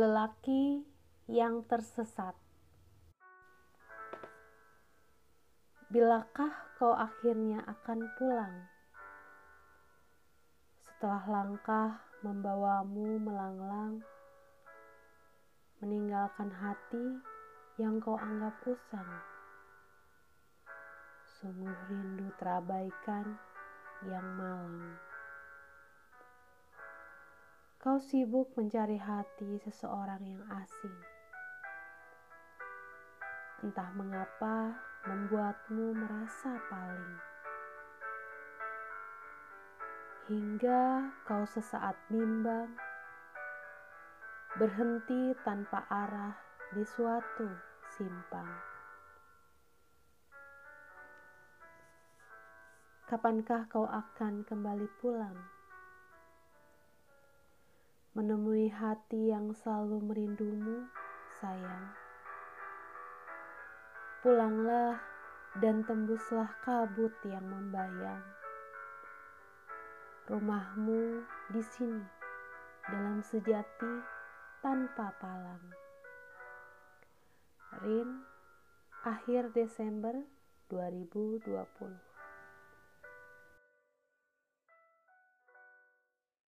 Lelaki yang tersesat. Bilakah kau akhirnya akan pulang? Setelah langkah membawamu melanglang, meninggalkan hati yang kau anggap usang. Sungguh rindu terabaikan yang malang. Kau sibuk mencari hati seseorang yang asing. Entah mengapa membuatmu merasa paling. Hingga kau sesaat bimbang, berhenti tanpa arah di suatu simpang. Kapankah kau akan kembali pulang? Menemui hati yang selalu merindumu, sayang. Pulanglah dan tembuslah kabut yang membayang. Rumahmu di sini, dalam sejati tanpa palang. Rin, akhir Desember 2020